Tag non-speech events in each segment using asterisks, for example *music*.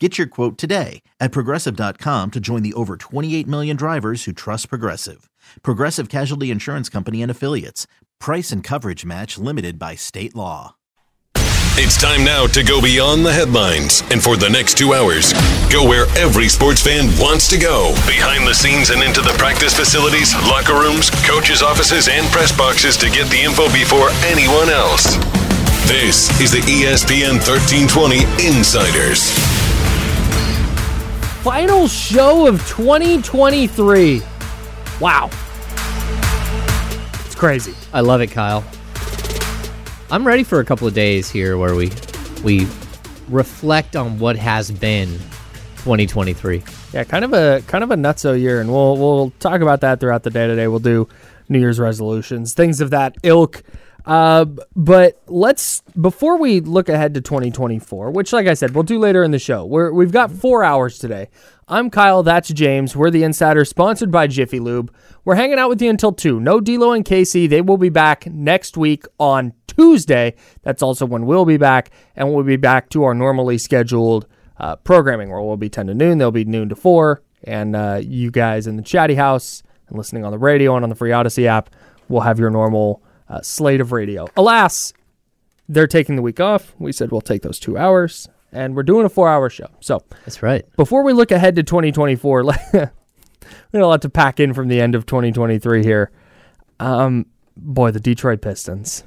Get your quote today at progressive.com to join the over 28 million drivers who trust Progressive. Progressive Casualty Insurance Company and Affiliates. Price and coverage match limited by state law. It's time now to go beyond the headlines and for the next two hours, go where every sports fan wants to go behind the scenes and into the practice facilities, locker rooms, coaches' offices, and press boxes to get the info before anyone else. This is the ESPN 1320 Insiders. Final show of 2023. Wow. It's crazy. I love it, Kyle. I'm ready for a couple of days here where we we reflect on what has been 2023. Yeah, kind of a kind of a nutso year, and we'll we'll talk about that throughout the day today. We'll do New Year's resolutions, things of that ilk. Uh, but let's before we look ahead to 2024, which, like I said, we'll do later in the show. We're we've got four hours today. I'm Kyle. That's James. We're the Insider, sponsored by Jiffy Lube. We're hanging out with you until two. No D'Lo and Casey. They will be back next week on Tuesday. That's also when we'll be back, and we'll be back to our normally scheduled uh, programming where we'll be 10 to noon. They'll be noon to 4. And uh, you guys in the chatty house and listening on the radio and on the Free Odyssey app will have your normal uh, slate of radio. Alas, they're taking the week off. We said we'll take those two hours, and we're doing a four hour show. So That's right. before we look ahead to 2024, *laughs* we got a lot to pack in from the end of 2023 here. Um, boy, the Detroit Pistons.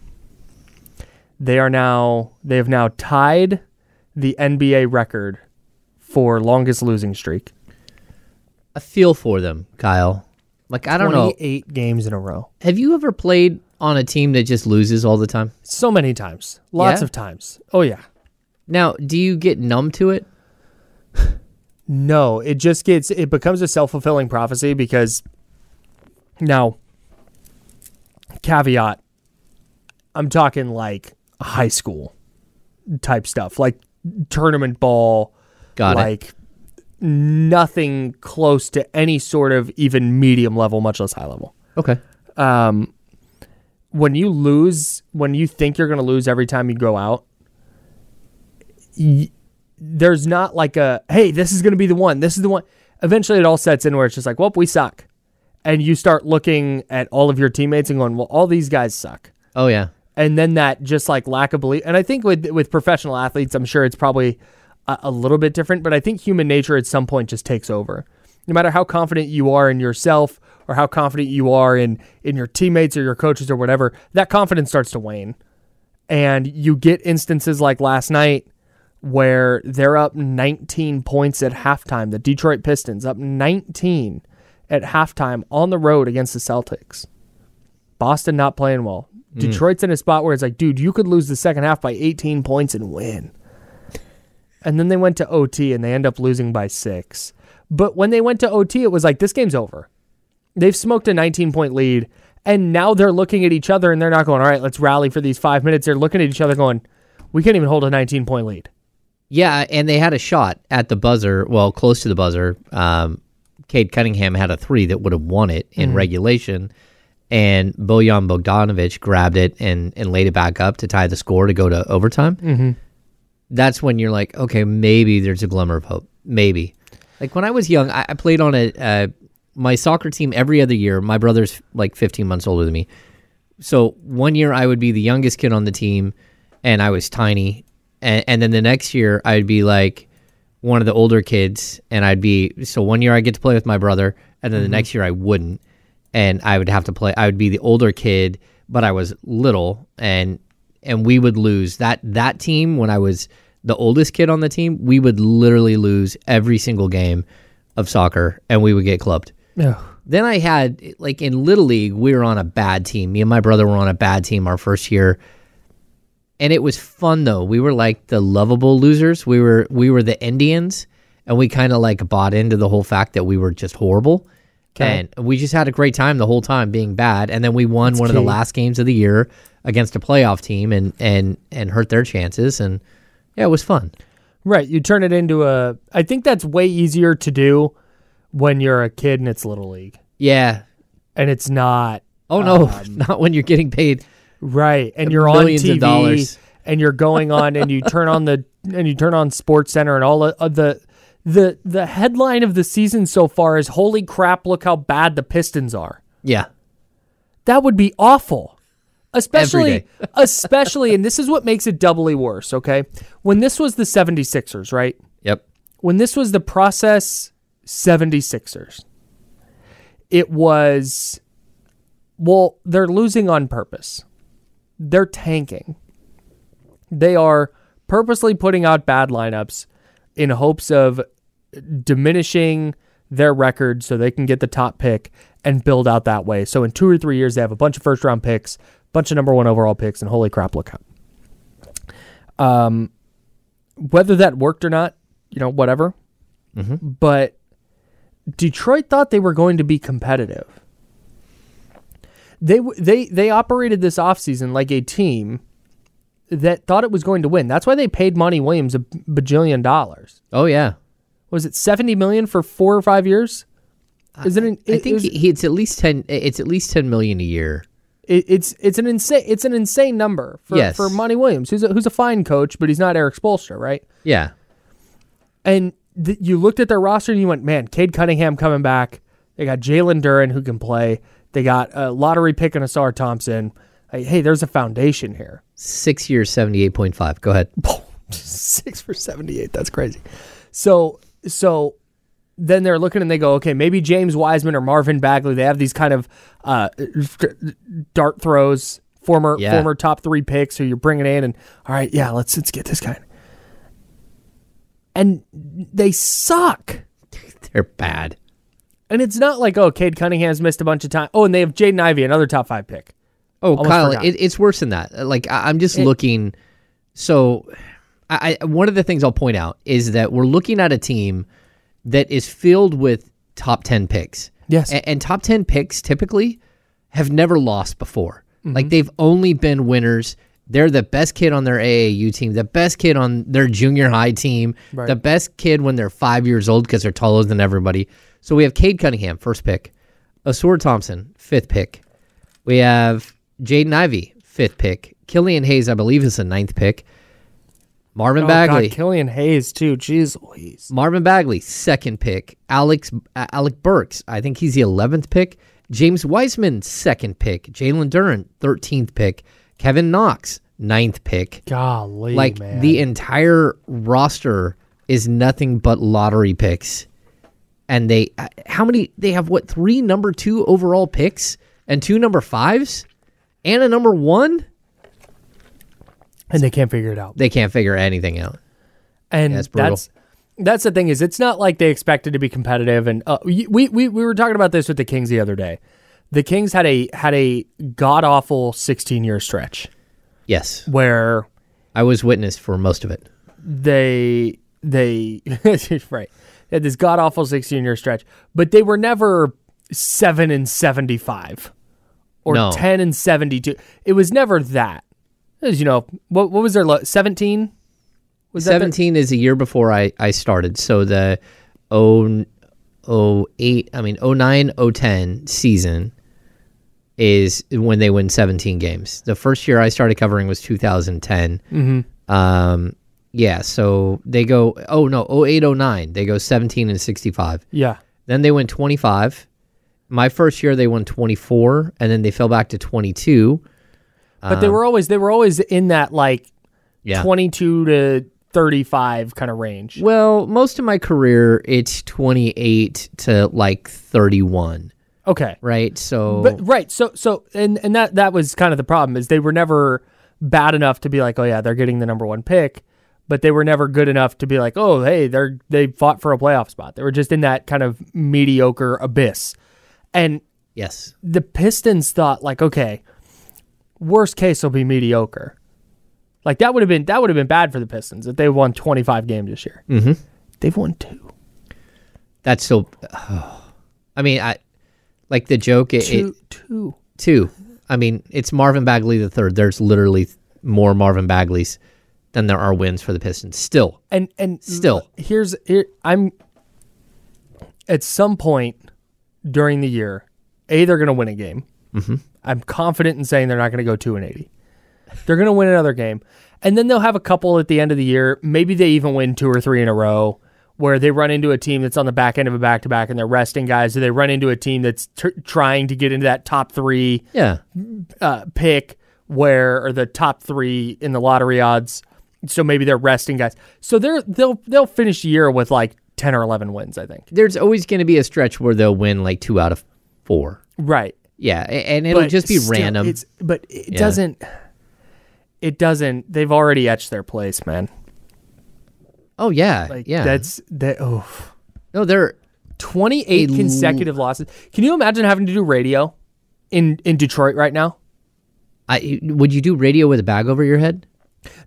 They are now they have now tied the NBA record for longest losing streak. I feel for them, Kyle. Like I don't know. eight games in a row. Have you ever played on a team that just loses all the time? So many times. Lots Yeah? of times. Oh yeah. Now, do you get numb to it? No, it just gets it becomes a self-fulfilling prophecy because now caveat I'm talking like high school type stuff, like tournament ball, Got it. like nothing close to any sort of even medium level, much less high level. Okay. Um when you lose, when you think you're going to lose every time you go out, y- there's not like a hey, this is going to be the one. This is the one. Eventually, it all sets in where it's just like, well, we suck, and you start looking at all of your teammates and going, well, all these guys suck, Oh yeah. and then that just like lack of belief. And I think with with professional athletes, I'm sure it's probably a, a little bit different, but I think human nature at some point just takes over. No matter how confident you are in yourself or how confident you are in in your teammates or your coaches or whatever, that confidence starts to wane. And you get instances like last night where they're up 19 points at halftime. The Detroit Pistons up 19 at halftime on the road against the Celtics. Boston not playing well. Hmm. Detroit's in a spot where it's like, dude, you could lose the second half by 18 points and win. And then they went to OT and they end up losing by six. But when they went to OT, it was like, this game's over. They've smoked a 19 point lead. And now they're looking at each other and they're not going, all right, let's rally for these five minutes. They're looking at each other going, we can't even hold a 19 point lead. Yeah, and they had a shot at the buzzer, well, close to the buzzer. Um, Cade Cunningham had a three that would have won it in regulation, and Bojan Bogdanovic grabbed it and, and laid it back up to tie the score to go to overtime. Mm-hmm. That's when you're like, okay, maybe there's a glimmer of hope. Maybe. Like when I was young, I, I played on a uh, my soccer team every other year. My brother's like 15 months older than me. So one year I would be the youngest kid on the team, and I was tiny. And, and then the next year I'd be like one of the older kids, and I'd be so one year I get to play with my brother, and then the mm-hmm. next year I wouldn't, and I would have to play. I would be the older kid, but I was little, and and we would lose that that team when I was the oldest kid on the team. We would literally lose every single game of soccer, and we would get clubbed. Yeah. Then I had like in little league, we were on a bad team. Me and my brother were on a bad team our first year. And it was fun though. We were like the lovable losers. We were we were the Indians and we kind of like bought into the whole fact that we were just horrible. And we just had a great time the whole time being bad and then we won one of the last games of the year against a playoff team and and and hurt their chances and yeah, it was fun. Right. You turn it into a. I think that's way easier to do when you're a kid and it's little league, Yeah. and it's not Oh no, Um, *laughs* not when you're getting paid right, and you're on TV, dollars. and you're going on, and you turn on the *laughs* and you turn on Sports Center, and all of the the the headline of the season so far is "Holy crap! Look how bad the Pistons are." Yeah. That would be awful. Especially, *laughs* especially, and this is what makes it doubly worse, okay? When this was the 76ers, right? Yep. when this was the process 76ers it was well they're losing on purpose. They're tanking. They are purposely putting out bad lineups in hopes of diminishing their record so they can get the top pick and build out that way. So in two or three years they have a bunch of first round picks bunch of number one overall picks and holy crap look out um whether that worked or not you know whatever. But Detroit thought they were going to be competitive. They they they operated this offseason like a team that thought it was going to win. That's why they paid Monty Williams a bajillion dollars. Oh yeah. Was it 70 million for 4 or 5 years? Is it, an, I think it was- he, it's at least ten. It's at least ten million a year. it, it's it's an insane it's an insane number for Yes. for Monty Williams, who's a, who's a fine coach, but he's not Erik Spoelstra, right? Yeah, And th- you looked at their roster and you went, man, Cade Cunningham coming back. They got Jalen Duren who can play. They got a lottery pick and Ausar Thompson. Hey, hey, there's a foundation here. six years, seventy-eight point five. Go ahead. *laughs* Six for 78. That's crazy. So, so then they're looking and they go, okay, maybe James Wiseman or Marvin Bagley. They have these kind of uh, dart throws, former Yeah. former top three picks who you're bringing in, and all right, yeah, let's let's get this guy. And they suck. *laughs* They're bad. And it's not like, oh, Cade Cunningham's missed a bunch of time. Oh, and they have Jaden Ivey, another top five pick. Oh, Almost Kyle, it, it's worse than that. Like I, I'm just looking. So, I, I one of the things I'll point out is that we're looking at a team that is filled with top ten picks. Yes. A- and top ten picks typically have never lost before. Mm-hmm. Like they've only been winners. They're the best kid on their AAU team, the best kid on their junior high team, the best kid when they're five years old because they're taller than everybody. So we have Cade Cunningham, first pick. Ausar Thompson, fifth pick. We have Jaden Ivey, fifth pick. Killian Hayes, I believe, is the ninth pick. Marvin Oh, Bagley, God, Killian Hayes, too. Jeez Louise. Marvin Bagley, second pick. Alex uh, Alec Burks, I think he's the eleventh pick. James Wiseman, second pick. Jalen Duren, thirteenth pick. Kevin Knox, ninth pick. Golly, like man. the entire roster is nothing but lottery picks. And they, uh, how many? They have what three number two overall picks and two number fives, and a number one. and they can't figure it out. They can't figure anything out. And Yeah, it's brutal. that's that's the thing is it's not like they expected to be competitive. And uh, we, we we were talking about this with the Kings the other day. The Kings had a had a god awful 16 year stretch Yes, where I was witness for most of it. they they *laughs* right they had this god awful 16 year stretch, but they were never seven and 75 or No. 10 and 72. It was never that. As you know, what what was their lo- 17? Was that their- 17 is a year before I, I started. So the 0, 08, I mean 09, 010 season is when they win 17 games. The first year I started covering was 2010. Mm-hmm. Um, yeah, so they go, oh no, 08, 09. They go 17 and 65. Yeah. Then they went 25. My first year they won 24, and then they fell back to 22. But they were always they were always in that like Yeah. 22 to 35 kind of range. Well, most of my career, it's 28 to like 31, Okay. right? So, But right, so so and and that that was kind of the problem is they were never bad enough to be like, oh yeah, they're getting the number one pick, but they were never good enough to be like, oh hey, they're they fought for a playoff spot. They were just in that kind of mediocre abyss, and yes. the Pistons thought like, okay, worst case will be mediocre. Like that would have been that would have been bad for the Pistons if they won 25 games this year. Mm-hmm. They've won two, That's so. *sighs* I mean, I like the joke. It, two, it, two. two. I mean, it's Marvin Bagley the third. There's literally more Marvin Bagleys than there are wins for the Pistons. Still, And and Still. here's here, I'm at some point during the year, a they're going to win a game. Mm-hmm. I'm confident in saying they're not going to go two and eighty. They're going to win another game, and then they'll have a couple at the end of the year. Maybe they even win two or three in a row, where they run into a team that's on the back end of a back to back and they're resting guys. Or they run into a team that's t- trying to get into that top three yeah. uh, pick where or the top three in the lottery odds. So maybe they're resting guys. So they're they'll they'll finish the year with like ten or eleven wins. I think. There's always going to be a stretch where they'll win like two out of four. Right. Yeah, and it'll But just be still, random. But it Yeah. doesn't. It doesn't. They've already etched their place, man. Oh yeah, Like yeah. that's that. Oh. no, they're 28 A l- consecutive losses. Can you imagine having to do radio in in Detroit right now? I would you do radio with a bag over your head?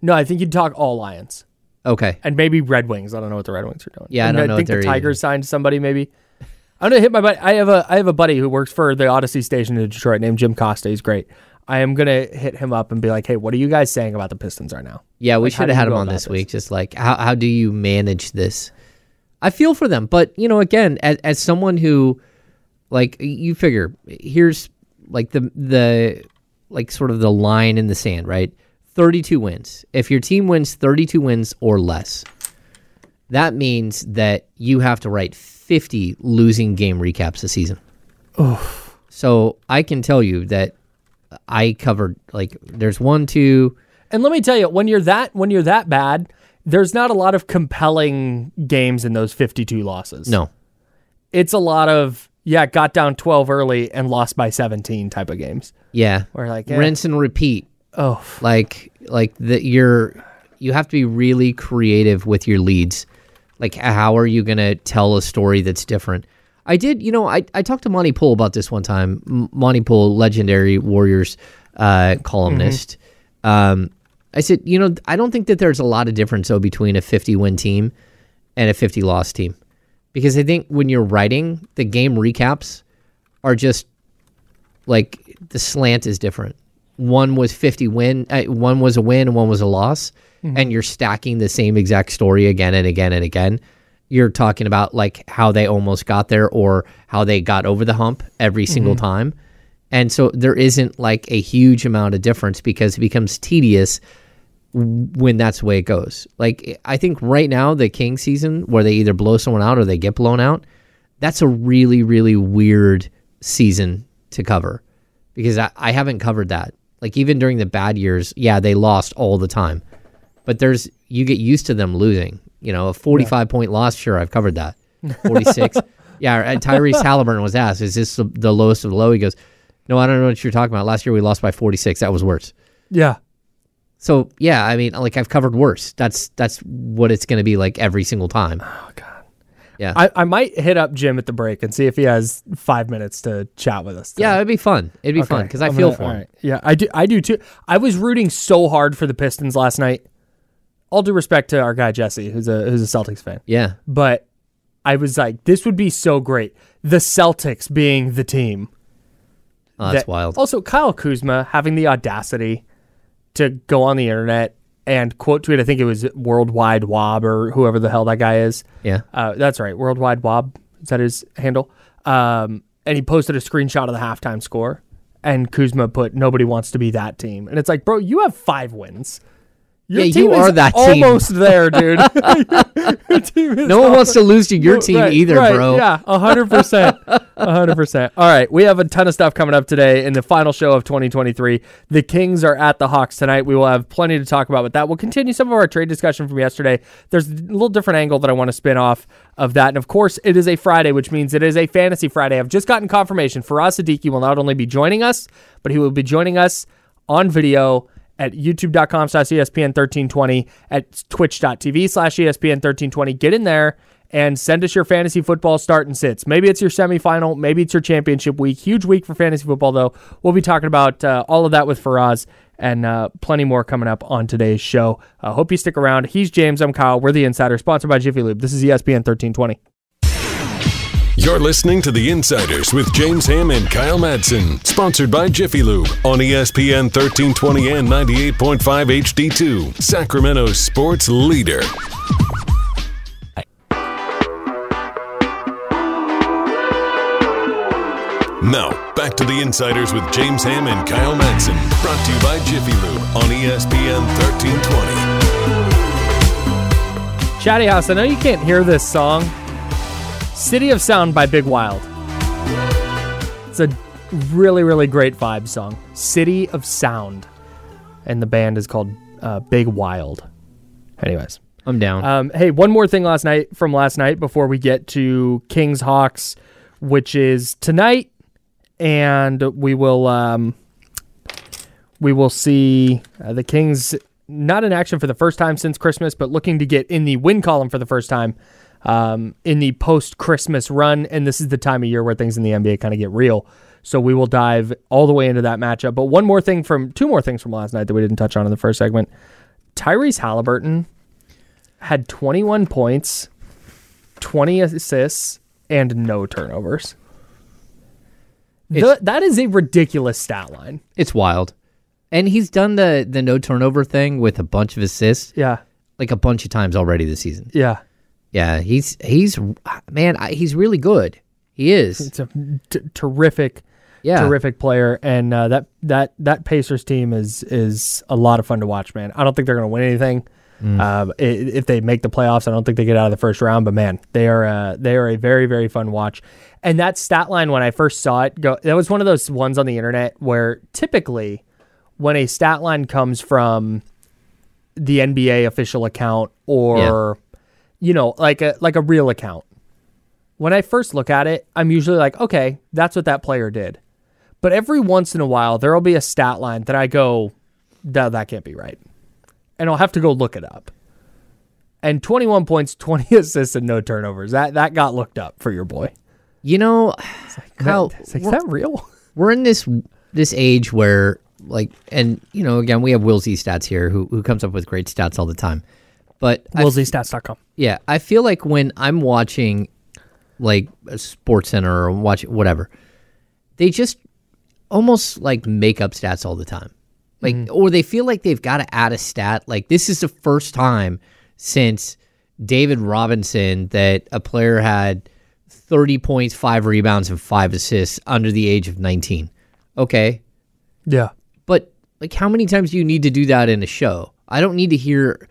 No, I think you'd talk all Lions Okay. and maybe Red Wings. I don't know what the Red Wings are doing. Yeah, I don't know think what the Tigers signed somebody. Maybe I'm gonna hit my buddy. I have a I have a buddy who works for the Odyssey station in Detroit named Jim Costa. He's great. I am gonna hit him up and be like, "Hey, what are you guys saying about the Pistons right now?" Yeah, we Like, should have had him on this? week. Just like how how do you manage this? I feel for them, but you know, again, as, as someone who, like, you figure here's like the the like sort of the line in the sand, right? Thirty two wins. If your team wins thirty two wins or less, that means that you have to write fifty losing game recaps a season. Oh. So I can tell you that I covered like there's one, two, And let me tell you, when you're that when you're that bad, there's not a lot of compelling games in those 52 losses. no, it's a lot of yeah, got down 12 early and lost by 17 type of games. yeah, Where like rinse and repeat. oh. Like like that you're you have to be really creative with your leads. Like how are you going to tell a story that's different i did you know i, I talked to Monte Poole about this one time. M- Monte Poole legendary warriors uh, columnist. Um, i said you know i don't think that there's a lot of difference though between a 50 win team and a 50 loss team. Because i think when you're writing the game recaps are just like the slant is different. One was 50 win, uh, one was a win, and one was a loss, and you're stacking the same exact story again and again and again. You're talking about like how they almost got there or how they got over the hump every single mm-hmm. time. And so there isn't like a huge amount of difference because it becomes tedious when that's the way it goes. Like I think right now the King season where they either blow someone out or they get blown out, that's a really really weird season to cover because I, I haven't covered that. Like even during the bad years, yeah, they lost all the time. But there's you get used to them losing. You know, a 45 point loss, sure, I've covered that. *laughs* 46. yeah, and Tyrese Halliburton was asked, "Is this the, lowest of the low?" He goes, "No, I don't know what you're talking about. Last year we lost by 46. That was worse." yeah. So yeah, I mean, like I've covered worse. That's that's what it's going to be like every single time. Oh god. Yeah, I, I might hit up Jim at the break and see if he has five minutes to chat with us. today. yeah, it'd be fun. It'd be fun because I I'm feel gonna- for him. right. Yeah, I do. I do too. I was rooting so hard for the Pistons last night. All due respect to our guy Jesse, who's a who's a Celtics fan, Yeah, but I was like, this would be so great. The Celtics being the team. oh, that's that- wild. Also, Kyle Kuzma having the audacity to go on the internet and quote tweet. I think it was Worldwide Wob or whoever the hell that guy is. Yeah, Uh, that's right, Worldwide Wob. Is that his handle? Um, and he posted a screenshot of the halftime score. And Kuzma put, "Nobody wants to be that team." And it's like, bro, you have five wins. Your Yeah, you are that team. almost there, *laughs* dude. *laughs* Your team is No one wants to lose to your team right, either, right, bro. Yeah, hundred percent, hundred percent. All right, we have a ton of stuff coming up today in the final show of 2023. The Kings are at the Hawks tonight. We will have plenty to talk about with that. We'll continue some of our trade discussion from yesterday. There's a little different angle that I want to spin off of that, and of course, it is a Friday, which means it is a fantasy Friday. I've just gotten confirmation. Faraz Siddiqi will not only be joining us, but he will be joining us on video at youtube.com slash E ESPN 1320, at twitch.tv slash E ESPN 1320. Get in there and send us your fantasy football start and sits. Maybe it's your semifinal, maybe it's your championship week. Huge week for fantasy football, though. We'll be talking about uh, all of that with Faraz and uh, plenty more coming up on today's show. Uh, hope you stick around. He's James. I'm Kyle. We're the Insider, sponsored by Jiffy Lube. This is ESPN 1320. You're listening to The Insiders with James Ham and Kyle Madsen, sponsored by Jiffy Lube on ESPN 1320 and 98.5 HD2, Sacramento's sports leader. Now, back to The Insiders with James Ham and Kyle Madsen, brought to you by Jiffy Lube on ESPN 1320. Chatty House, I know you can't hear this song. City of Sound by Big Wild. It's a really, really great vibe song. City of Sound. And the band is called uh, Big Wild. Anyways. I'm down. Um, hey, one more thing last night from last night before we get to Kings Hawks, which is tonight, and we will um, we will see uh, the Kings not in action for the first time since Christmas, but looking to get in the win column for the first time um, in the post Christmas run. And this is the time of year where things in the NBA kind of get real. So we will dive all the way into that matchup. But one more thing from two more things from last night that we didn't touch on in the first segment. Tyrese Halliburton had 21 points, 20 assists, and no turnovers. The, that is a ridiculous stat line. it's wild. And he's done the the no turnover thing with a bunch of assists Yeah. like a bunch of times already this season. Yeah. Yeah, he's he's man, I, he's really good. He is. It's a t- terrific, Yeah. terrific player, and uh, that that that Pacers team is is a lot of fun to watch, man. I don't think they're going to win anything. Um, i- if they make the playoffs, I don't think they get out of the first round. But man, they are uh, they are a very very fun watch. And that stat line when I first saw it, go that was one of those ones on the internet where typically when a stat line comes from the NBA official account or you know like a like a real account when I first look at it, I'm usually like, okay, that's what that player did. But every once in a while, there will be a stat line that I go, no, that can't be right. And I'll have to go look it up. And 21 points, *laughs* 20 assists, and no turnovers. That that got looked up for your boy. You know, Kyle, It's like, is that real? *laughs* we're in this this age where like and you know, again, we have Will Z stats here who who comes up with great stats all the time. But I WillZstats.com. Yeah, I feel like when I'm watching like a sports center or watching whatever, they just almost like make up stats all the time. Like mm-hmm. or they feel like they've got to add a stat. Like this is the first time since David Robinson that a player had 30 points, 5 rebounds and 5 assists under the age of 19. Okay, Yeah. but like, how many times do you need to do that in a show? I don't need to hear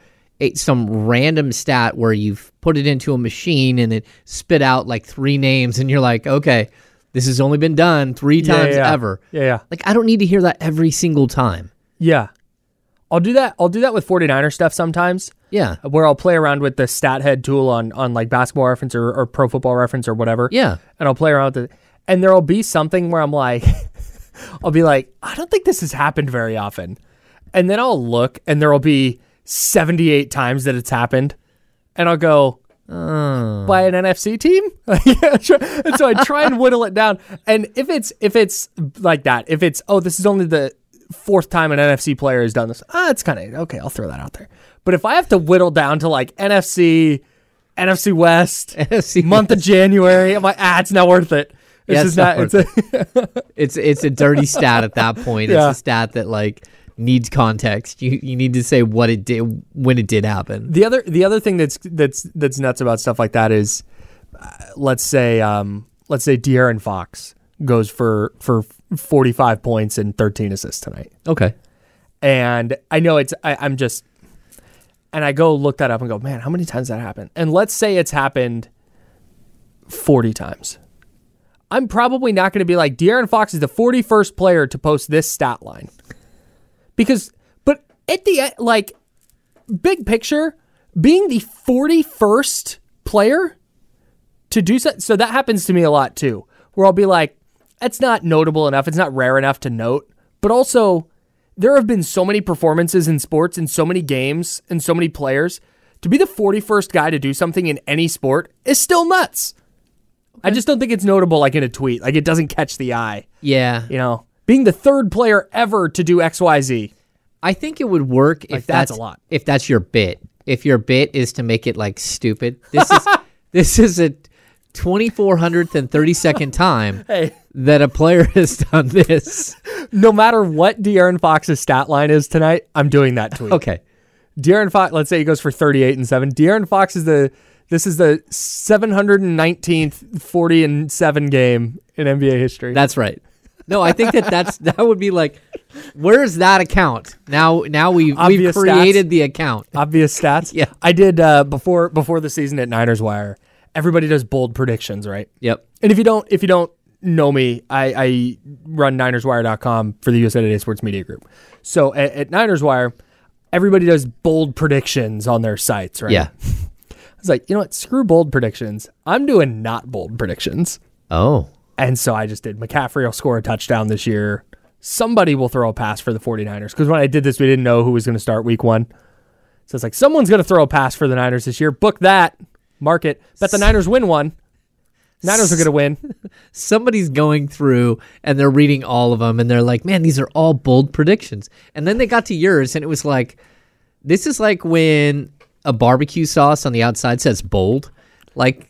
some random stat where you've put it into a machine and it spit out like three names, and you're like, okay, this has only been done three Yeah, times yeah. ever. Yeah, yeah. Like, I don't need to hear that every single time. Yeah. I'll do that. I'll do that with 49er stuff sometimes. Yeah, Where I'll play around with the stat head tool on on like basketball reference or, or pro football reference or whatever. yeah, and I'll play around with it. And there'll be something where I'm like, *laughs* I'll be like, I don't think this has happened very often. And then I'll look and there'll be 78 times that it's happened. And I'll go, by an NFC team? *laughs* and so I try and whittle it down. And if it's if it's like that, if it's oh, this is only the fourth time an NFC player has done this, ah, it's kind of okay. I'll throw that out there. But if I have to whittle down to like NFC, NFC West, *laughs* NFC month of January, I'm like, ah, it's not worth it. It's Yeah, it's not. not It's a, *laughs* it's it's a dirty stat at that point. Yeah. It's a stat that like needs context. You you need to say what it did when it did happen. the other the other thing that's that's that's nuts about stuff like that is, uh, let's say um let's say De'Aaron Fox goes for for 45 points and 13 assists tonight. Okay. and I know it's I, I'm just and I go look that up and go, man, how many times that happened? And let's say it's happened 40 times. I'm probably not going to be like, De'Aaron Fox is the 41st player to post this stat line. Because, but at the end, like, big picture, being the 41st player to do so, so that happens to me a lot too, where I'll be like, that's not notable enough. It's not rare enough to note. But also, there have been so many performances in sports and so many games and so many players. To be the 41st guy to do something in any sport is still nuts. I just don't think it's notable like in a tweet. Like it doesn't catch the eye. Yeah. You know, being the third player ever to do XYZ. I think it would work if Like, that's a lot. If that's your bit. If your bit is to make it like stupid. This is *laughs* this is a 2400th and 32nd time *laughs* Hey, that a player has done this. no matter what De'Aaron Fox's stat line is tonight, I'm doing that tweet. Okay. De'Aaron Fox, let's say he goes for 38 and 7. De'Aaron Fox is the this is the 719th 40 and 7 game in NBA history. That's right. No, I think that that's *laughs* that would be like where's that account? Now now we've, we've created stats. the account. obvious *laughs* stats. Yeah. I did uh, before before the season at Niners Wire. Everybody does bold predictions, right? Yep. And if you don't if you don't know me, I, I run NinersWire.com for the USA Today Sports Media Group. So at, at Niners Wire, everybody does bold predictions on their sites, right? Yeah. *laughs* I was like, you know what? Screw bold predictions. I'm doing not bold predictions. Oh. And so I just did. McCaffrey will score a touchdown this year. Somebody will throw a pass for the 49ers. Because when I did this, we didn't know who was going to start week one. So it's like, someone's going to throw a pass for the Niners this year. Book that. Mark it. Bet the Niners win one. Niners are going to win. *laughs* somebody's going through and they're reading all of them and they're like, man, these are all bold predictions. And then they got to yours and it was like, this is like when a barbecue sauce on the outside says bold. Like,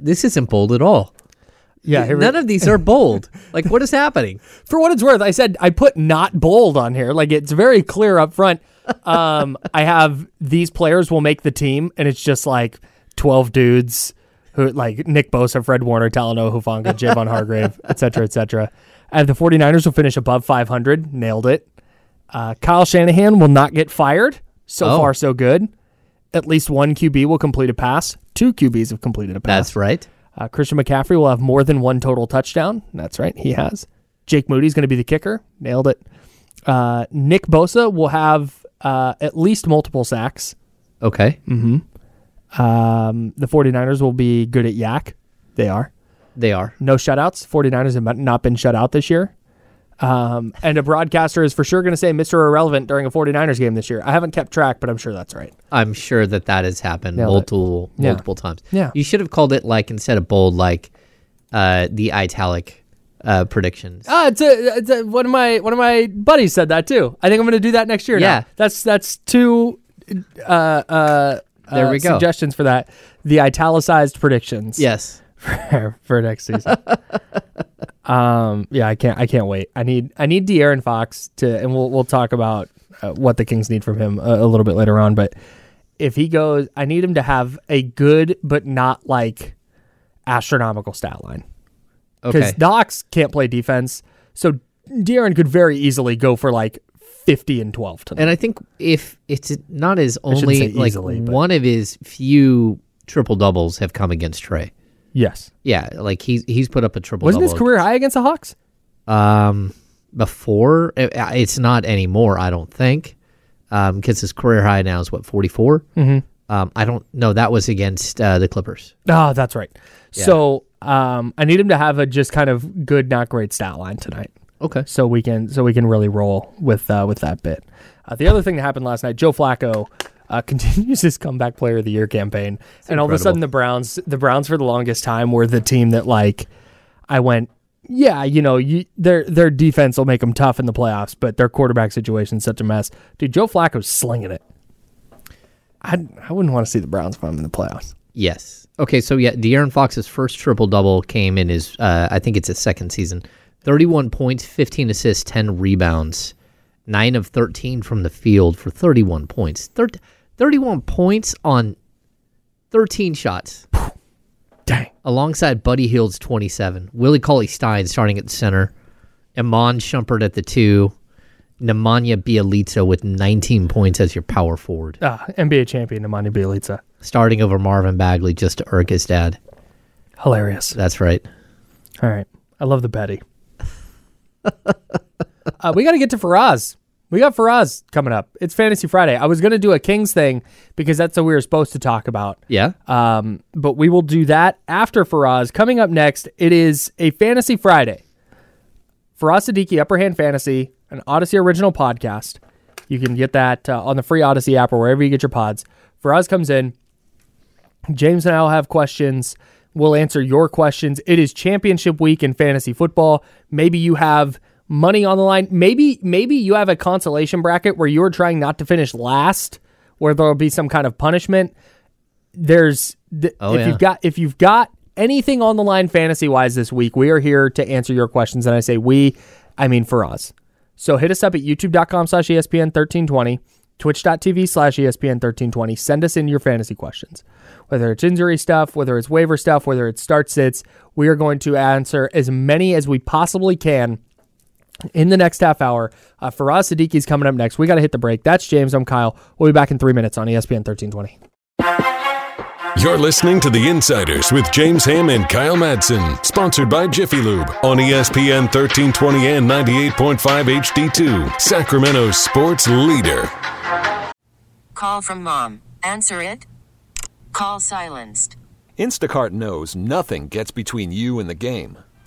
this isn't bold at all. Yeah. here we- None of these are bold. *laughs* like, what is happening? for what it's worth, I said I put not bold on here. Like it's very clear up front. Um, *laughs* I have these players will make the team, and it's just like twelve dudes who like Nick Bosa, Fred Warner, Talanoa Hufanga, Javon Hargrave, *laughs* et cetera, et cetera. Have the 49ers will finish above 500. Nailed it. Uh, Kyle Shanahan will not get fired. So Oh. far, so good. At least one QB will complete a pass. Two QBs have completed a pass. That's right. Uh, Christian McCaffrey will have more than one total touchdown. That's right, he has. Jake Moody's going to be the kicker. Nailed it. Uh, Nick Bosa will have uh, at least multiple sacks. Okay. Um, the 49ers will be good at yak. They are. They are. No shutouts. 49ers have not been shut out this year. Um, and a broadcaster is for sure going to say Mr. Irrelevant during a 49ers game this year. I haven't kept track, but I'm sure that's right. I'm sure that that has happened Nailed multiple Yeah. multiple times. Yeah. You should have called it like instead of bold, like uh, the italic uh, predictions. Ah, it's a, it's a, one of my one of my buddies said that too. I think I'm going to do that next year. now. Yeah. that's that's two. Uh, uh, There uh, we go. Suggestions for that: the italicized predictions. Yes. *laughs* for, for next season. *laughs* um, yeah, I can't. I can't wait. I need. I need De'Aaron Fox to, and we'll we'll talk about uh, what the Kings need from him a, a little bit later on. But if he goes, I need him to have a good but not like astronomical stat line because Okay. Docs can't play defense. So De'Aaron could very easily go for like fifty and twelve tonight. And I think if it's not his only say like easily, but- one of his few triple doubles have come against Trae. Yes, Yeah, like he's he's put up a triple wasn't his career high against the Hawks? Um, before it- it's not anymore. I don't think. Um, because his career high now is what 44 Mm-hmm. Um, I don't know. That was against uh, the Clippers. Oh, that's right. So um, I need him to have a just kind of good, not great stat line tonight, Okay. so we can so we can really roll with uh, with that bit. Uh, the other thing that happened last night, Joe Flacco uh, *laughs* continues his comeback player of the year campaign, and all of a sudden the Browns, the Browns for the longest time were the team that like I went. Yeah, you know, you, their their defense will make them tough in the playoffs, but their quarterback situation is such a mess. Dude, Joe Flacco's slinging it. I I wouldn't want to see the Browns if I'm in the playoffs. Yes. Okay, so yeah, De'Aaron Fox's first triple double came in his, uh, I think it's his second season. 31 points, 15 assists, 10 rebounds, 9 of 13 from the field for 31 points. Thir- 31 points on 13 shots, Dang. alongside Buddy Hield's 27. Willie Cauley Stein starting at the center, Iman Shumpert at the two, Nemanja Bjelica with 19 points as your power forward, Ah, NBA champion Nemanja Bjelica. starting over Marvin Bagley just to irk his dad. Hilarious. That's right. All right. I love the Betty. *laughs* uh, we got to get to Faraz. We got Faraz coming up. It's Fantasy Friday. I was going to do a Kings thing because that's what we were supposed to talk about. Yeah. Um, but we will do that after Faraz. Coming up next, it is a Fantasy Friday. Faraz Siddiqi, Upper Hand Fantasy, an Odyssey original podcast. You can get that uh, on the free Odyssey app or wherever you get your pods. Faraz comes in. James and I will have questions. We'll answer your questions. It is championship week in fantasy football. Maybe you have money on the line. Maybe maybe you have a consolation bracket where you're trying not to finish last, where there'll be some kind of punishment. There's th- Oh, if yeah. you've got if you've got anything on the line fantasy wise this week, we are here to answer your questions. And I say we, I mean for us. So hit us up at youtube.com slash ESPN 1320, twitch.tv slash ESPN 1320. Send us in your fantasy questions. Whether it's injury stuff, whether it's waiver stuff, whether it's start sits, we are going to answer as many as we possibly can in the next half hour. Uh, Faraz Siddiqi's coming up next. We got to hit the break. That's James. I'm Kyle. We'll be back in three minutes on ESPN 1320. You're listening to The Insiders with James Ham and Kyle Madsen, sponsored by Jiffy Lube on ESPN 1320 and 98.5 HD2, Sacramento's sports leader. Call from mom. Answer it. Call silenced. Instacart knows nothing gets between you and the game.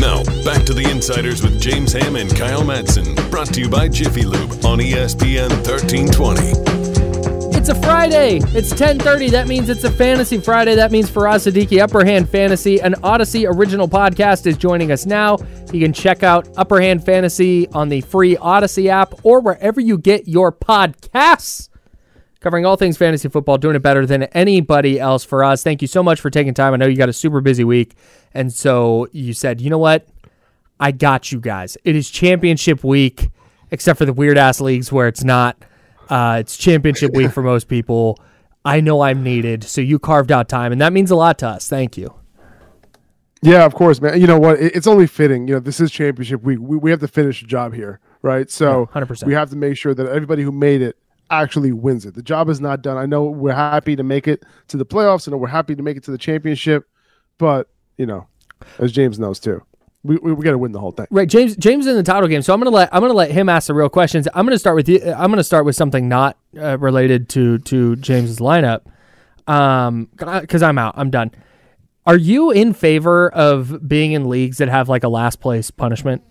Now, back to The Insiders with James Ham and Kyle Madsen, brought to you by Jiffy Lube on ESPN 1320. It's a Friday. It's 10:30. That means it's a Fantasy Friday. That means Faraz Siddiqi, Upper Hand Fantasy, an Odyssey original podcast, is joining us now. You can check out Upper Hand Fantasy on the free Odyssey app or wherever you get your podcasts. Covering all things fantasy football, doing it better than anybody else for us. Thank you so much for taking time. I know you got a super busy week, and so you said, you know what? I got you guys. It is championship week, except for the weird ass leagues where it's not. Uh, it's championship week for most people. I know I'm needed, so you carved out time, and that means a lot to us. Thank you. Yeah, of course, man. You know what? It's only fitting. You know, this is championship week. We, we have to finish the job here, right? So, Yeah, 100%. we have to make sure that everybody who made it actually wins it. The job is not done. I know we're happy to make it to the playoffs. I know we're happy to make it to the championship, but you know, as James knows too, we we, we got to win the whole thing. Right, James. James in the title game, so I'm gonna let I'm gonna let him ask the real questions. I'm gonna start with you. I'm gonna start with something not uh, related to to James's lineup, um, because I'm out. I'm done. Are you in favor of being in leagues that have like a last place punishment?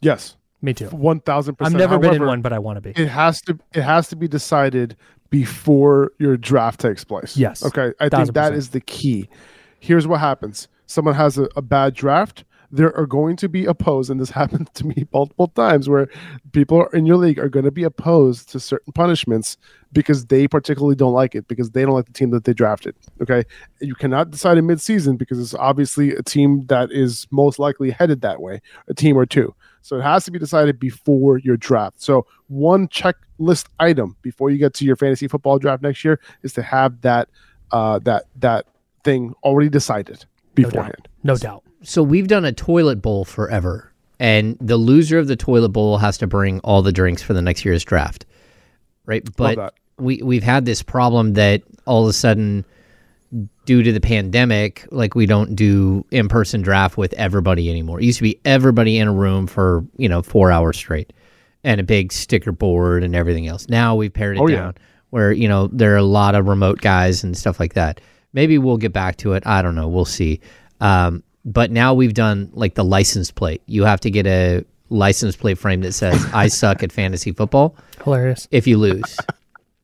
Yes, Me too. One thousand percent. I've never been in one, but I want to be. It has to it has to be decided before your draft takes place. Yes. Okay. I Thousand think that is the key. Here's what happens. Someone has a, a bad draft, there are going to be opposed, and this *laughs* happened to me multiple times, where people in your league are going to be opposed to certain punishments because they particularly don't like it because they don't like the team that they drafted. Okay, you cannot decide in midseason because it's obviously a team that is most likely headed that way, a team or two. So it has to be decided before your draft. So one checklist item before you get to your fantasy football draft next year is to have that uh, that that thing already decided beforehand. No doubt. So we've done a toilet bowl forever, and the loser of the toilet bowl has to bring all the drinks for the next year's draft, right? But we we've had this problem that all of a sudden, due to the pandemic, like we don't do in person draft with everybody anymore. It used to be everybody in a room for you know four hours straight, and a big sticker board and everything else. Now we've pared it Oh, yeah. down where you know there are a lot of remote guys and stuff like that. Maybe we'll get back to it. I don't know. We'll see. Um, but now we've done like the license plate. You have to get a license plate frame that says "I *laughs* suck at fantasy football" Hilarious. if you lose,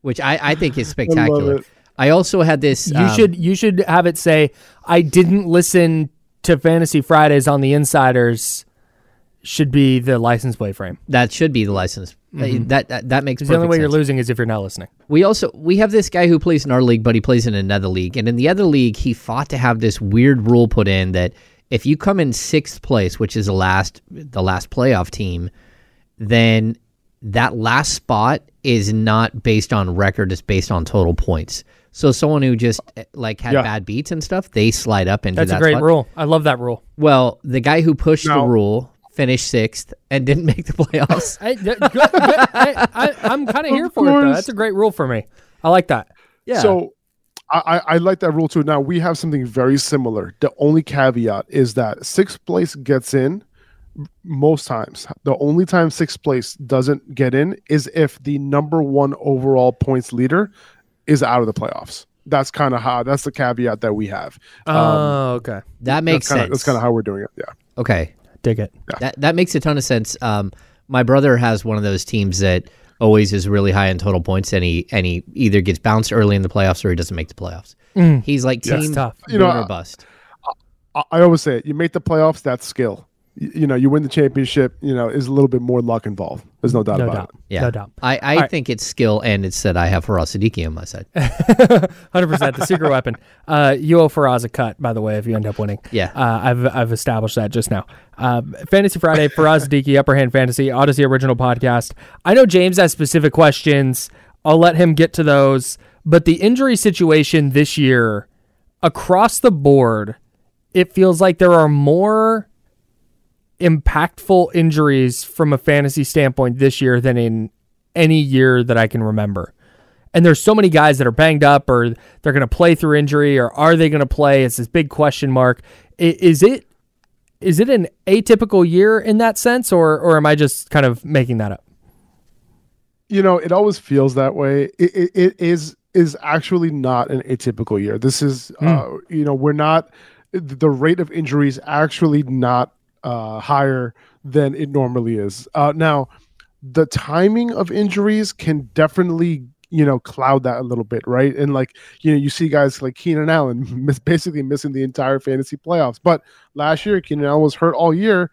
which I, I think is *laughs* spectacular. it. I also had this. You um, should you should have it say, "I didn't listen to Fantasy Fridays on the Insiders." Should be the license plate frame. that should be the license. Uh, That, that that makes 'Cause the only perfect way you're losing is if you're not listening. We also we have this guy who plays in our league, but he plays in another league. And in the other league, he fought to have this weird rule put in that if you come in sixth place, which is the last the last playoff team, then that last spot is not based on record; it's based on total points. So someone who just eh, like had Yeah. bad beats and stuff, they slide up into that. That's that a great spot. rule. I love that rule. Well, the guy who pushed the rule finished sixth and didn't make the playoffs. *laughs* Hey, good, good, good. I, I'm kind of here for it though. That's a great rule for me. I like that. yeah. So I, I I like that rule too. Now we have something very similar. The only caveat is that sixth place gets in most times. The only time sixth place doesn't get in is if the number one overall points leader is out of the playoffs. That's kind of how. That's the caveat that we have. Um, Oh, okay. that makes that's kinda, sense. That's kind of how we're doing it. Yeah. okay. Dig it. That that makes a ton of sense. Um, my brother has one of those teams that always is really high in total points, and he and he either gets bounced early in the playoffs or he doesn't make the playoffs. He's like That's team tough. You know, boom or bust. I, I always say it. You make the playoffs. That's skill. You, you know, you win the championship. You know, is a little bit more luck involved. There's no doubt No about doubt. it. Yeah, No doubt. I, I right. think it's skill, and it's that I have Faraz Siddiqi on my side. *laughs* Hundred percent. The secret weapon. Uh, you owe Faraz a cut, by the way, if you end up winning. Yeah. Uh, I've I've established that just now. Uh, Fantasy Friday, Faraz Siddiqi, Upper Hand Fantasy, Audacy Original Podcast. I know James has specific questions. I'll let him get to those. But the injury situation this year, across the board, it feels like there are more impactful injuries from a fantasy standpoint this year than in any year that I can remember. And there's so many guys that are banged up or they're going to play through injury or are they going to play? It's this big question mark. Is it is it an atypical year in that sense or or am I just kind of making that up? you know it always feels that way it, it, it is is actually not an atypical year this is uh you know we're not the rate of injuries actually not uh higher than it normally is. Uh now the timing of injuries can definitely you know cloud that a little bit right? And like you know you see guys like keenan allen *laughs* miss, basically missing the entire fantasy playoffs. But last year keenan allen was hurt all year.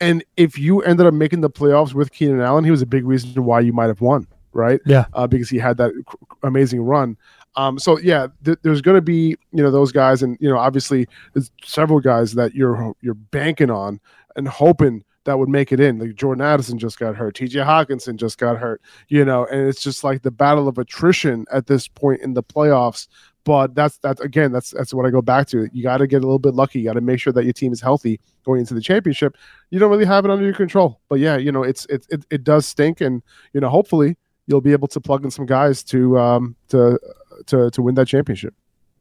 And if you ended up making the playoffs with Keenan Allen, he was a big reason why you might have won, right? Yeah. Uh, because he had that cr- amazing run. Um, so yeah, th- there's going to be you know those guys, and you know obviously there's several guys that you're you're banking on and hoping that would make it in. Like Jordan Addison just got hurt, T.J. Hockenson just got hurt, you know, and it's just like the battle of attrition at this point in the playoffs. But that's that's again that's that's what I go back to. You got to get a little bit lucky. You got to make sure that your team is healthy going into the championship. You don't really have it under your control, but yeah, you know it's it it, it does stink, and you know hopefully you'll be able to plug in some guys to um to to to win that championship.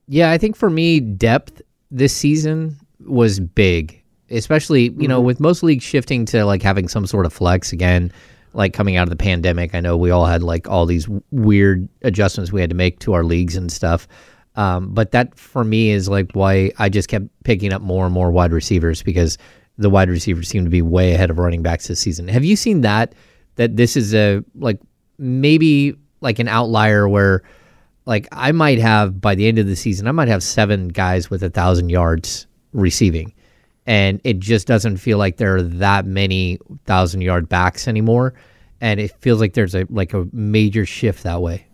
Yeah, I think for me, depth this season was big, especially you Mm-hmm. know with most leagues shifting to like having some sort of flex again, like coming out of the pandemic. I know we all had like all these weird adjustments we had to make to our leagues and stuff. Um, but that for me is like why I just kept picking up more and more wide receivers because the wide receivers seem to be way ahead of running backs this season. Have you seen that? That this is a like maybe like an outlier where like I might have by the end of the season, I might have seven guys with a thousand yards receiving, and it just doesn't feel like there are that many thousand yard backs anymore, and it feels like there's a like a major shift that way.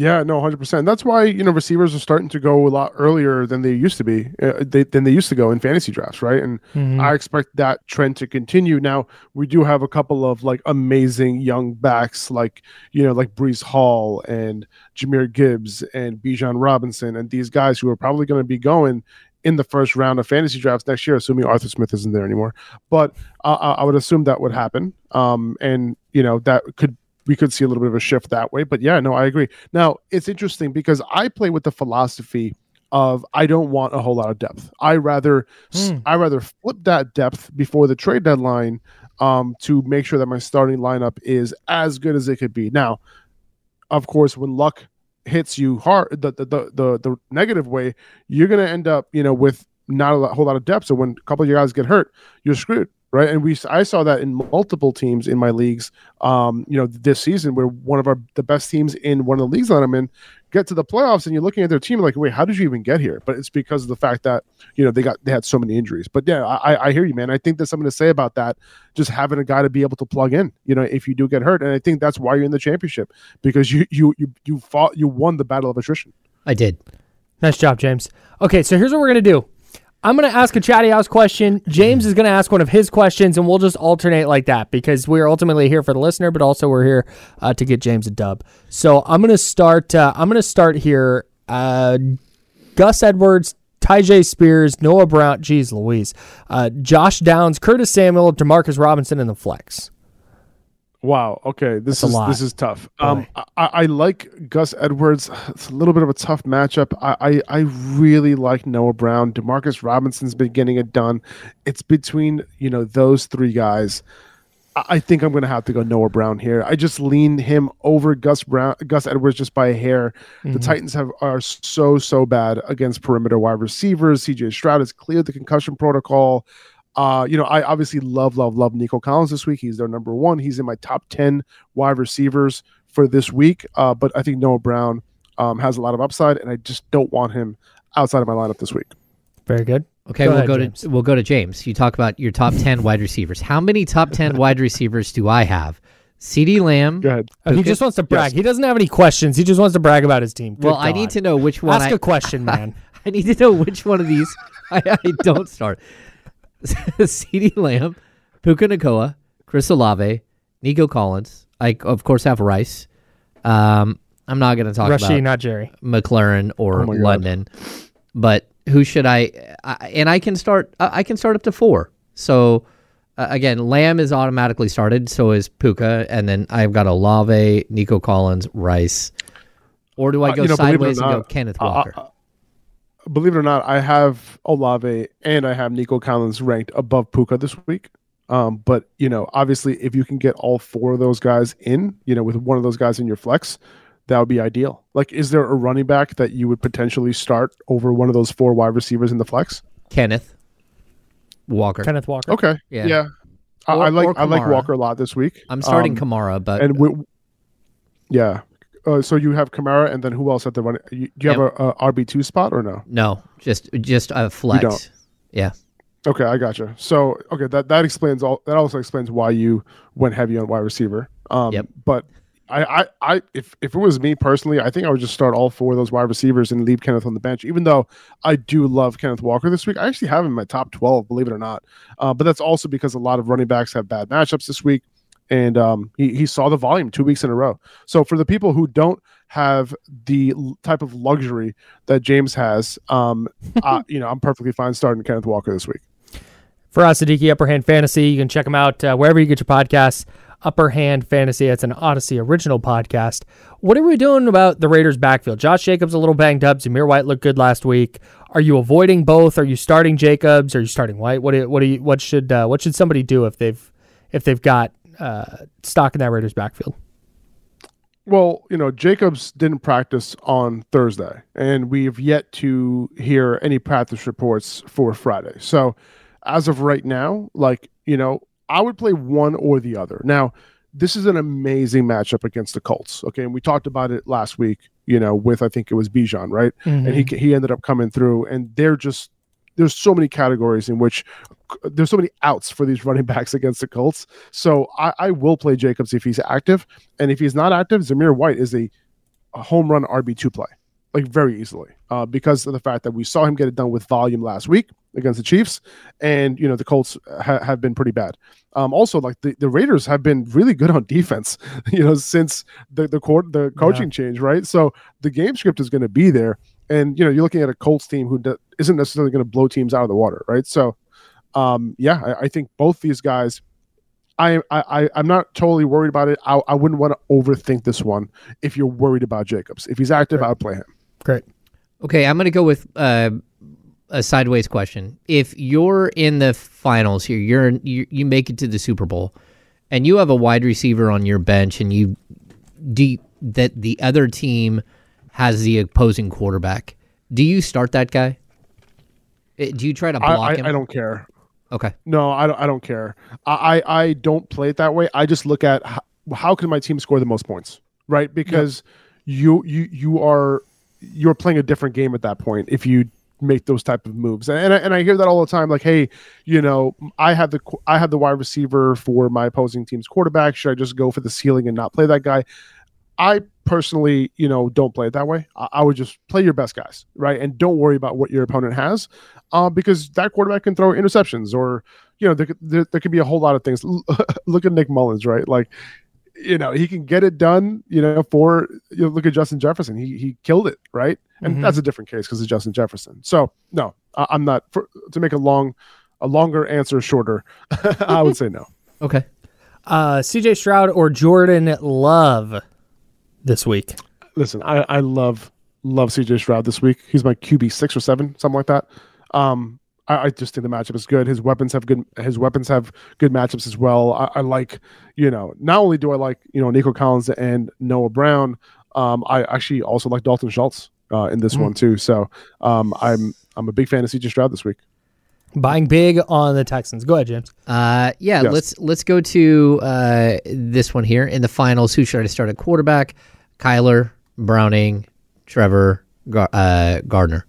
Yeah, no, hundred percent. That's why you know receivers are starting to go a lot earlier than they used to be. Uh, they, than they used to go in fantasy drafts, right? And Mhm. I expect that trend to continue. Now we do have a couple of like amazing young backs, like you know, like Breece Hall and Jahmyr Gibbs and Bijan Robinson, and these guys who are probably going to be going in the first round of fantasy drafts next year, assuming Arthur Smith isn't there anymore. But uh, I I would assume that would happen, um, and you know that could we could see a little bit of a shift that way. But yeah, no, I agree. Now it's interesting because I play with the philosophy of I don't want a whole lot of depth. I rather Hmm. I rather flip that depth before the trade deadline um, to make sure that my starting lineup is as good as it could be. Now, of course, when luck hits you hard, the the the, the, the negative way, you're gonna end up you know with not a whole lot of depth. So when a couple of your guys get hurt, you're screwed. Right, and we I saw that in multiple teams in my leagues. Um, you know, this season where one of our the best teams in one of the leagues that I'm in get to the playoffs, and you're looking at their team like, wait, how did you even get here? But it's because of the fact that you know they got they had so many injuries. But yeah, I, I hear you, man. I think there's something to say about that. Just having a guy to be able to plug in, you know, if you do get hurt, and I think that's why you're in the championship because you you you you fought you won the battle of attrition. I did. Nice job, James. Okay, so here's what we're gonna do. I'm gonna ask a chatty house question. James is gonna ask one of his questions, and we'll just alternate like that because we're ultimately here for the listener, but also we're here uh, to get James a dub. So I'm gonna start. Uh, I'm gonna start here. Uh, Gus Edwards, Tyjae Spears, Noah Brown, geez Louise, uh, Josh Downs, Curtis Samuel, Demarcus Robinson and the flex. Wow. Okay. This That's is this is tough. Um, I, I like Gus Edwards. It's a little bit of a tough matchup. I, I I really like Noah Brown. Demarcus Robinson's been getting it done. It's between you know those three guys. I, I think I'm going to have to go Noah Brown here. I just lean him over Gus Brown, Gus Edwards just by a hair. The Mhm. Titans have are so so bad against perimeter wide receivers. C.J. Stroud has cleared the concussion protocol. Uh, you know, I obviously love, love, love Nico Collins this week. He's their number one. He's in my top 10 wide receivers for this week. Uh, but I think Noah Brown um, has a lot of upside, and I just don't want him outside of my lineup this week. Very good. Okay, Go we'll ahead, go James. to we'll go to James. You talk about your top ten wide receivers. How many top ten wide receivers do I have? CeeDee Lamb. Go ahead. Uh, he just wants to brag. He doesn't have any questions. He just wants to brag about his team. Good Well, I need to know which one. Ask I, a question, *laughs* man. I need to know which one of these I, I don't start. *laughs* CeeDee Lamb, Puka Nacua, Chris Olave, Nico Collins. I of course have Rice. Um, I'm not going to talk Rushy, about not Jerry. McLaurin or Oh. London, but who should I, I? And I can start. I I can start up to four. So uh, again, Lamb is automatically started. So is Puka, and then I've got Olave, Nico Collins, Rice. Or do I Uh, go you know, believe it or sideways and go Kenneth uh, uh, Walker? uh, believe it or not, I have Olave and I have Nico Collins ranked above Puka this week. Um, but you know, obviously, if you can get all four of those guys in, you know, with one of those guys in your flex, that would be ideal. Like, is there a running back that you would potentially start over one of those four wide receivers in the flex? Kenneth Walker. Kenneth Walker. Okay, Yeah. yeah, I, Or- I like I like Walker a lot this week. I'm starting Um, Kamara, but and we, yeah. Uh, so you have Kamara, and then who else at the running? You, do you have a, a RB two spot or no? no, just just a flex. don't. Yeah. Okay, I gotcha. So okay, that that explains all. That also explains why you went heavy on wide receiver. Um, Yep. But I, I, I, if if it was me personally, I think I would just start all four of those wide receivers and leave Kenneth on the bench. Even though I do love Kenneth Walker this week, I actually have him in my top twelve, believe it or not. Uh, but that's also because a lot of running backs have bad matchups this week, and um, he he saw the volume two weeks in a row. So for the people who don't have the l- type of luxury that James has, um, *laughs* uh, you know, I'm perfectly fine starting Kenneth Walker this week. Faraz, Siddiqi Upper Hand Fantasy, you can check them out uh, wherever you get your podcasts. Upper Hand Fantasy, it's an Audacy original podcast. What are we doing about the Raiders' backfield? Josh Jacobs a little banged up. Zamir White looked good last week. Are you avoiding both? Are you starting Jacobs? Are you starting White? What do you, what do you, what should uh, what should somebody do if they've if they've got uh, stock in that Raiders' backfield? Well, you know, Jacobs didn't practice on Thursday, and we've yet to hear any practice reports for Friday. So, as of right now, like, you know, I would play one or the other. Now, this is an amazing matchup against the Colts. Okay. And we talked about it last week, you know, with I think it was Bijan, right? And he he ended up coming through, and they're just there's so many categories in which there's so many outs for these running *laughs* backs against the Colts. So I, I will play Jacobs if he's active, and if he's not active, Zamir White is a, a home run RB two play, like very easily, uh, because of the fact that we saw him get it done with volume last week against the Chiefs, and you know the Colts ha- have been pretty bad. Um, also, like the, the Raiders have been really good on *laughs* defense, you know, since the the court the coaching yeah. change, right? So the game script is going to be there, and you know you're looking at a Colts team who not necessarily going to blow teams out of the water, right? So, um, yeah, I, I think both these guys. I, I I'm not totally worried about it. I, I wouldn't want to overthink this one. If you're worried about Jacobs, if he's active, I'd play him. Great. Okay, I'm going to go with uh, a sideways question. If you're in the finals here, you're you, you make it to the Super Bowl, and you have a wide receiver on your bench, and you do that the other team has the opposing quarterback. Do you start that guy? Eh, do you try to block I, I, him? I don't care. Okay. No, I don't. I don't care. I I don't play it that way. I just look at how, how can my team score the most points, right? Because yep. you you you are you're playing a different game at that point if you make those type of moves. And I, and I hear that all the time. Like, hey, you know, I have the I have the wide receiver for my opposing team's quarterback. Should I just go for the ceiling and not play that guy? I personally, you know, don't play it that way. I, I would just play your best guys, right, and don't worry about what your opponent has, uh, because that quarterback can throw interceptions or you know there, there, there could be a whole lot of things. *laughs* Look at Nick Mullens, right? Like you know he can get it done you know for you know, look at justin jefferson he he killed it right and mm-hmm. that's a different case because of justin jefferson so no I, i'm not for, to make a long a longer answer shorter *laughs* i would say no *laughs* okay uh cj stroud or jordan love this week listen i i love love cj stroud this week he's my qb six or seven something like that um I, I, just think the matchup is good. His weapons have good. His weapons have good matchups as well. I, I like, you know, not only do I like, you know, Nico Collins and Noah Brown, um, I actually also like Dalton Schultz uh, in this mm. one too. So um, I'm I'm a big fan of CJ Stroud this week. Buying big on the Texans. Go ahead, James. Uh, yeah, yes. let's let's go to uh, this one here in the finals. Who should I start at quarterback? Kyler, Browning, Trevor, Gar- uh, Gardner.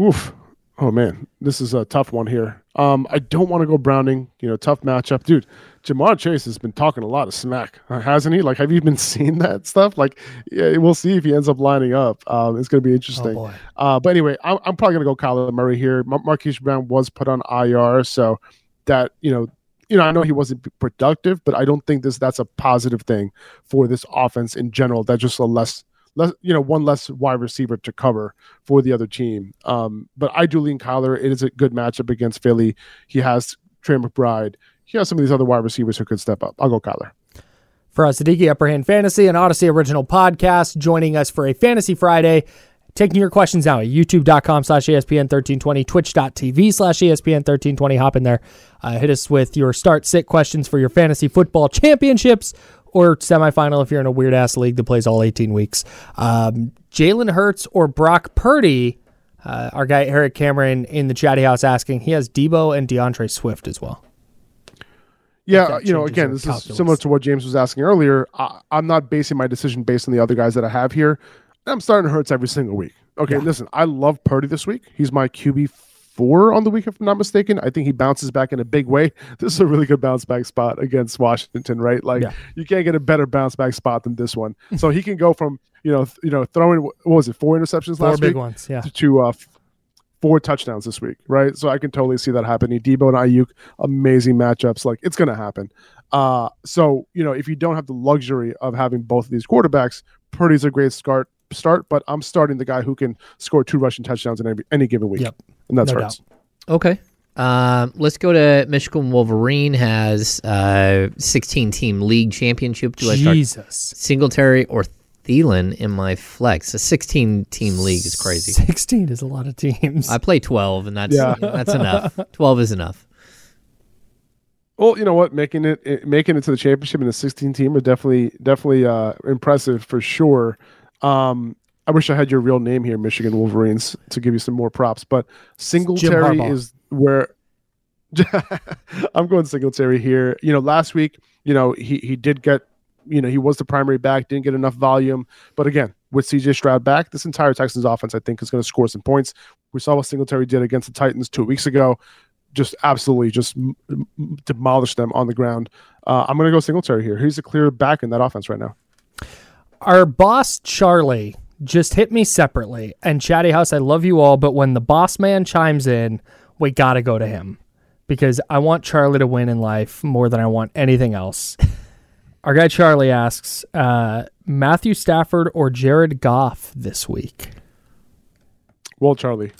Oof. Oh man, this is a tough one here. Um, I don't want to go Browning. You know, tough matchup, dude. Ja'Marr Chase has been talking a lot of smack, uh, hasn't he? Like, have you been *laughs* seeing that stuff? Like, yeah, we'll see if he ends up lining up. Um, it's going to be interesting. Oh uh, but anyway, I'm, I'm probably going to go Kyler Murray here. Mar- Marquise Brown was put on IR, so that you know, you know, I know he wasn't productive, but I don't think this that's a positive thing for this offense in general. That's just a less less, you know, one less wide receiver to cover for the other team. Um, but I do lean Kyler. It is a good matchup against Philly. He has Trey McBride. He has some of these other wide receivers who could step up. I'll go Kyler. Faraz, Siddiqi Upper Hand Fantasy, an Audacy original podcast, joining us for a Fantasy Friday. Taking your questions now at youtube.com slash ESPN 1320, twitch.tv slash ESPN 1320. Hop in there. Uh, hit us with your start sit questions for your fantasy football championships or semifinal if you're in a weird ass league that plays all 18 weeks. Um, Jalen Hurts or Brock Purdy. Uh, our guy Eric Cameron in the chatty house asking he has Deebo and DeAndre Swift as well. Yeah, you know, again, this calculus. is similar to what James was asking earlier. I, am not basing my decision based on the other guys that I have here. I'm starting Hurts every single week. Okay, yeah. listen, I love Purdy this week. He's my QB four on the week, if I'm not mistaken. I think he bounces back in a big way. *laughs* This is a really good bounce back spot against Washington, right? Like yeah. you can't get a better bounce back spot than this one. *laughs* so he can go from you know th- you know throwing what was it four interceptions four last big week ones, yeah, to, to uh, four touchdowns this week, right? So I can totally see that happening. Deebo and Aiyuk, amazing matchups. Like it's going to happen. Uh, so you know if you don't have the luxury of having both of these quarterbacks, Purdy's a great start. Start, but I'm starting the guy who can score two rushing touchdowns in every, any given week, yep. and that's no Hurts. Doubt. Okay. Um, let's go to Michigan Wolverine has uh 16 team league championship. Do Jesus. I start Singletary or Thielen in my flex? A 16 team league is crazy. 16 is a lot of teams. I play 12 and that's yeah. that's enough. *laughs* 12 is enough. Well, you know what, making it, making it to the championship in a 16 team are definitely definitely uh, impressive for sure. Um, I wish I had your real name here, Michigan Wolverines, to give you some more props. But Singletary is where *laughs* I'm going Singletary here. You know, last week, you know, he he did get You know, he was the primary back, didn't get enough volume. But again, with CJ Stroud back, this entire Texans offense, I think, is going to score some points. We saw what Singletary did against the Titans two weeks ago. Just absolutely just demolished them on the ground. Uh, I'm going to go Singletary here. He's a clear back in that offense right now. Our boss Charlie just hit me separately, and Chatty House, I love you all, but when the boss man chimes in, we got to go to him because I want Charlie to win in life more than I want anything else. *laughs* Our guy Charlie asks uh, Matthew Stafford or Jared Goff this week. Well, Charlie,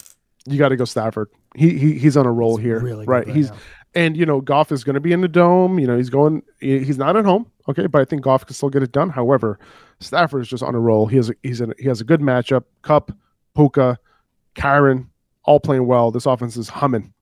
you got to go Stafford. He, he he's on a roll here, really right? right he's now. and you know Goff is going to be in the dome. You know he's going. He's not at home, okay, but I think Goff can still get it done. However, Stafford is just on a roll. He has a, he's in, he has a good matchup. Kupp, Puka, Kyren, all playing well. This offense is humming.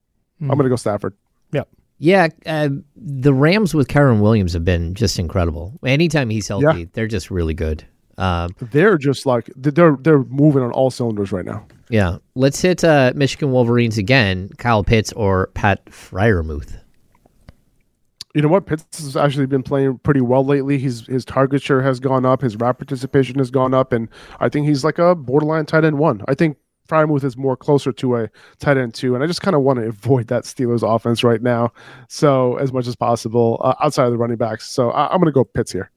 I'm going to go Stafford. Yeah. Yeah, uh, the Rams with Kyren Williams have been just incredible. Anytime he's healthy, Yeah. they're just really good. Um, They're just like they're they're moving on all cylinders right now. yeah, let's hit uh, Michigan Wolverines again. Kyle Pitts or Pat Freiermuth. You know what? Pitts has actually been playing pretty well lately. His his target share has gone up. His route participation has gone up, and I think he's like a borderline tight end one. I think Freiermuth is more closer to a tight end two, and I just kind of want to avoid that Steelers offense right now. So as much as possible uh, outside of the running backs. So I, I'm going to go Pitts here.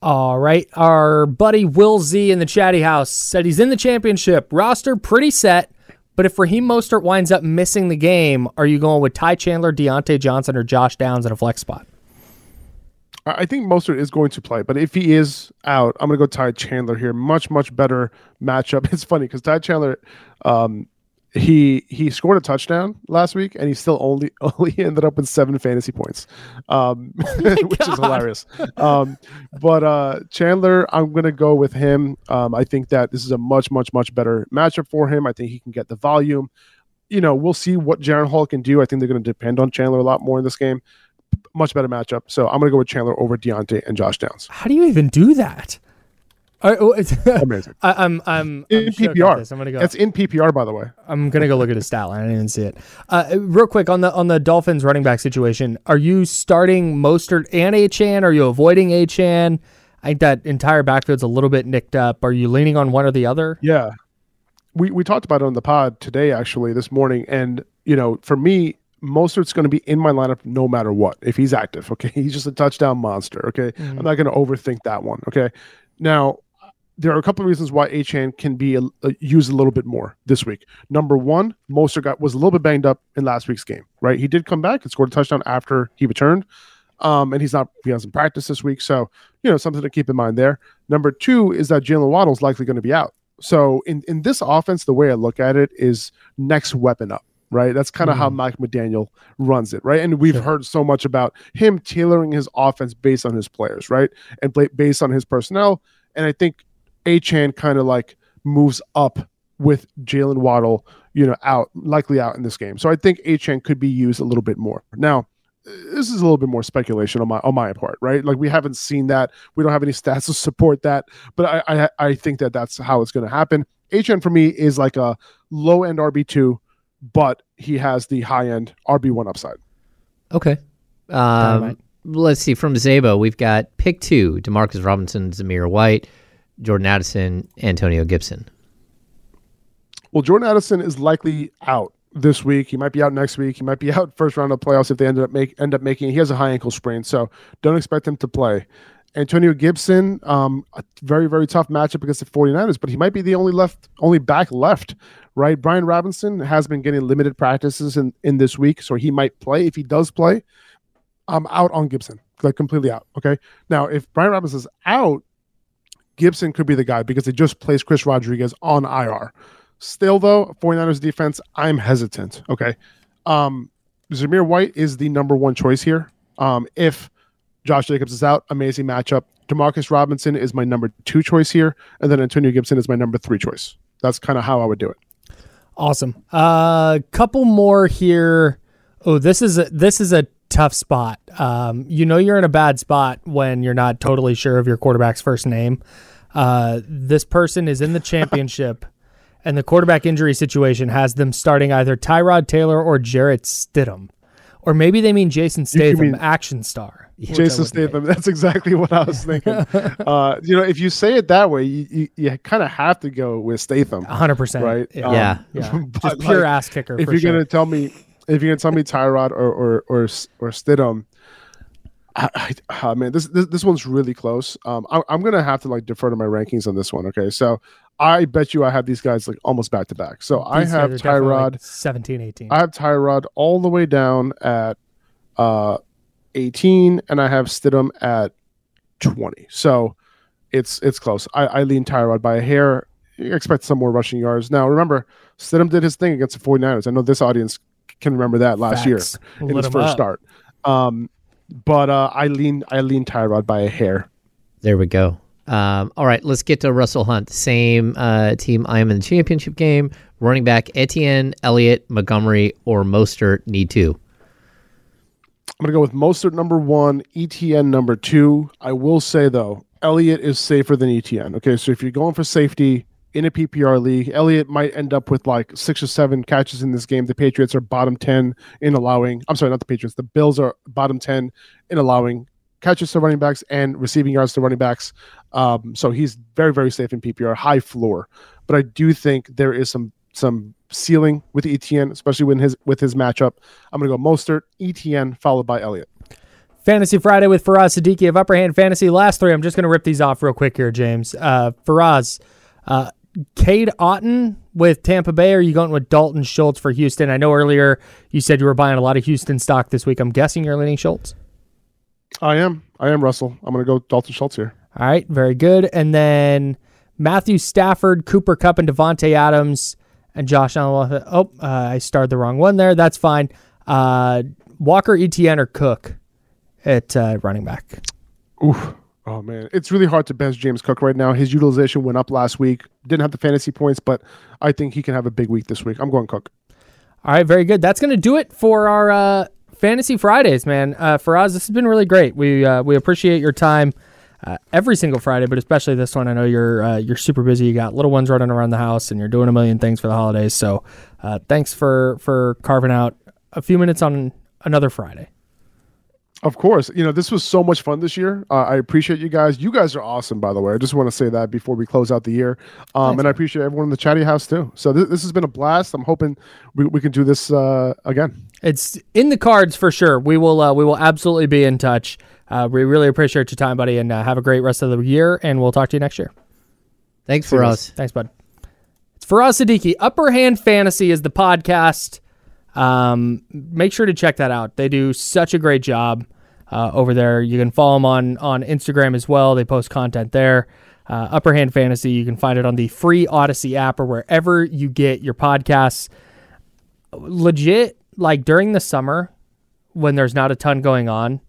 All right. Our buddy Will Z in the chatty house said he's in the championship. Roster pretty set. But if Raheem Mostert winds up missing the game, are you going with Ty Chandler, Diontae Johnson, or Josh Downs in a flex spot? I think Mostert is going to play, but if he is out, I'm going to go Ty Chandler here. Much much better matchup. *laughs* It's funny because Ty Chandler, um, he he scored a touchdown last week, and he still only *laughs* only ended up with seven fantasy points, um, *laughs* *laughs* which is hilarious. Um, but uh, Chandler, I'm going to go with him. Um, I think that this is a much much much better matchup for him. I think he can get the volume. You know, we'll see what Jaren Hall can do. I think they're going to depend on Chandler a lot more in this game much better matchup. So I'm going to go with Chandler over Diontae and Josh Downs. How do you even do that? I, oh, it's- *laughs* Amazing. I, I'm I'm In I'm PPR. this. I'm gonna go. That's in PPR, by the way. I'm gonna go look at his stat line. I didn't even see it. Uh, real quick on the on the Dolphins running back situation. Are you starting Mostert and Achane? Are you avoiding Achane? I think that entire backfield's a little bit nicked up. Are you leaning on one or the other? Yeah. We, we talked about it on the pod today, actually, this morning. And, you know, for me, Mostert's going to be in my lineup no matter what if he's active. Okay. *laughs* He's just a touchdown monster. Okay. I'm not going to overthink that one. Okay. Now, there are a couple of reasons why Achane can be a, a, used a little bit more this week. Number one, Mostert got was a little bit banged up in last week's game, right? He did come back and scored a touchdown after he returned. Um, and he's not he hasn't practiced this week. So, you know, something to keep in mind there. Number two is that Jaylen Waddle's likely going to be out. So in, in this offense, the way I look at it is next weapon up, right? That's kind of how Mike McDaniel runs it, right? And we've heard so much about him tailoring his offense based on his players, right? And play, based on his personnel. And I think Achane kind of like moves up with Jaylen Waddle, you know, out, likely out in this game. So I think Achane could be used a little bit more. Now, this is a little bit more speculation on my on my part, right? Like we haven't seen that. We don't have any *laughs* stats to support that, but I I, I think that that's how it's going to happen. Achane for me is like a low end RB two, but he has the high end RB one upside. Okay. Um, let's see. From Zabo, we've got pick two: Demarcus Robinson, Zamir White, Jordan Addison, Antonio Gibson. Well, Jordan Addison is likely out this week. He might be out next week. He might be *laughs* out first round of playoffs if they ended up make end up making. He has a high ankle sprain, so don't expect him to play. Antonio Gibson, um, a very very tough matchup against the 49ers, but he might be the only left only back left, right? Brian Robinson has been getting limited practices in in this week, so he might play. If he does play, I'm out on Gibson, like completely out. Okay, now if Brian Robinson's out, Gibson could be the guy because they just placed Chris Rodriguez on IR. Still, though, 49ers defense, I'm hesitant. Okay. Um, Zamir White is the number one choice here. Um, if Josh Jacobs is out, amazing matchup. Demarcus Robinson is my number two choice here. And then Antonio Gibson is my number three choice. That's kind of how I would do it. Awesome. A uh, couple more here. Oh, this is a this is a tough spot. Um, you know you're in a bad spot when you're not totally sure of your quarterback's first name. Uh, this person is in the championship, *laughs* and the quarterback injury situation has them starting either Tyrod Taylor or Jarrett Stidham. Or maybe they mean Jason Statham, mean- action star. Jason. Statham. *laughs* That's exactly what I was thinking. *laughs* uh, you know, if you say it that way, you, you, you kind of have to go with Statham, 100%. right? Yeah. Um, Yeah. Just pure like, ass kicker. If you're sure. gonna tell me, if you're gonna tell me Tyrod or or or or Stidham, I, I, ah, man, this, this this one's really close. Um, I, I'm gonna have to like defer to my rankings on this one. Okay, so I bet you I have these guys like almost back to back. So I have guys are definitely, Tyrod. like 17, 18. I have Tyrod all the way down at uh 18, and I have Stidham at 20. So it's it's close. I, I lean Tyrod by a hair. You expect some more rushing yards. Now remember, Stidham did his thing against the 49ers. I know this audience can remember that last year Facts. in Lit his 'em first up. start. Um, but uh, I lean I lean Tyrod by a hair. There we go. Um, all right, let's get to Russell Hunt. Same uh, team. I am in the championship game. Running back Etienne, Elliott, Montgomery, or Mostert need two. I'm gonna go with Mostert number one, Etienne number two. I will say though, Elliott is safer than Etienne. Okay, so if you're going for safety in a PPR league, Elliott might end up with like six or seven catches in this game. The Patriots are bottom ten in allowing. I'm sorry, not the Patriots. The Bills are bottom ten in allowing catches to running backs and receiving yards to running backs. Um, so he's very very safe in PPR, high floor. But I do think there is some some ceiling with Etienne, especially when his with his matchup. I'm gonna go Mostert, Etienne, followed by Elliott. Fantasy Friday with Faraz Siddiqi of Upper Hand Fantasy. Last three, I'm just going to rip these off real quick here, James. Uh, Faraz, uh, Cade Otton with Tampa Bay, or are you going with Dalton Schultz for Houston? I know earlier you said you were buying a lot of Houston stock this week. I'm guessing you're leaning Schultz. I am. I am Russell. I'm gonna go Dalton Schultz here. All right, very good. And then Matthew Stafford, Cooper Kupp, and Davante Adams, and Josh Allen. Oh, uh, I started the wrong one there. That's fine. Uh, Walker, Etienne, or Cook at uh, running back. Oof. Oh man, it's really hard to bench James Cook right now. His utilization went up last week. Didn't have the fantasy points, but I think he can have a big week this week. I'm going Cook. All right, very good. That's going to do it for our uh, Fantasy Fridays, man. Uh, Faraz, this has been really great. We uh, we appreciate your time uh, every single Friday, but especially this one. I know you're uh, you're super busy. You got little ones running around the house, and you're doing a million things for the holidays. So, uh, thanks for for carving out a few minutes on another Friday. Of course, you know this was so much fun this year. Uh, I appreciate you guys. You guys are awesome, by the way. I just want to say that before we close out the year, um, and I appreciate everyone in the chatty house too. So this, this has been a blast. I'm hoping we, we can do this uh, again. It's in the cards for sure. We will uh, we will absolutely be in touch. Uh, we really appreciate your time, buddy, and uh, have a great rest of the year. And we'll talk to you next year. Thanks Faraz. Thanks, bud. It's Faraz Siddiqi. Upper Hand Fantasy is the podcast. Um, make sure to check that out. They do such a great job uh, over there. You can follow them on on Instagram as well. They post content there. Uh, Upper Hand Fantasy. You can find it on the free Audacy app or wherever you get your podcasts. Legit, like during the summer when there's not a ton going on,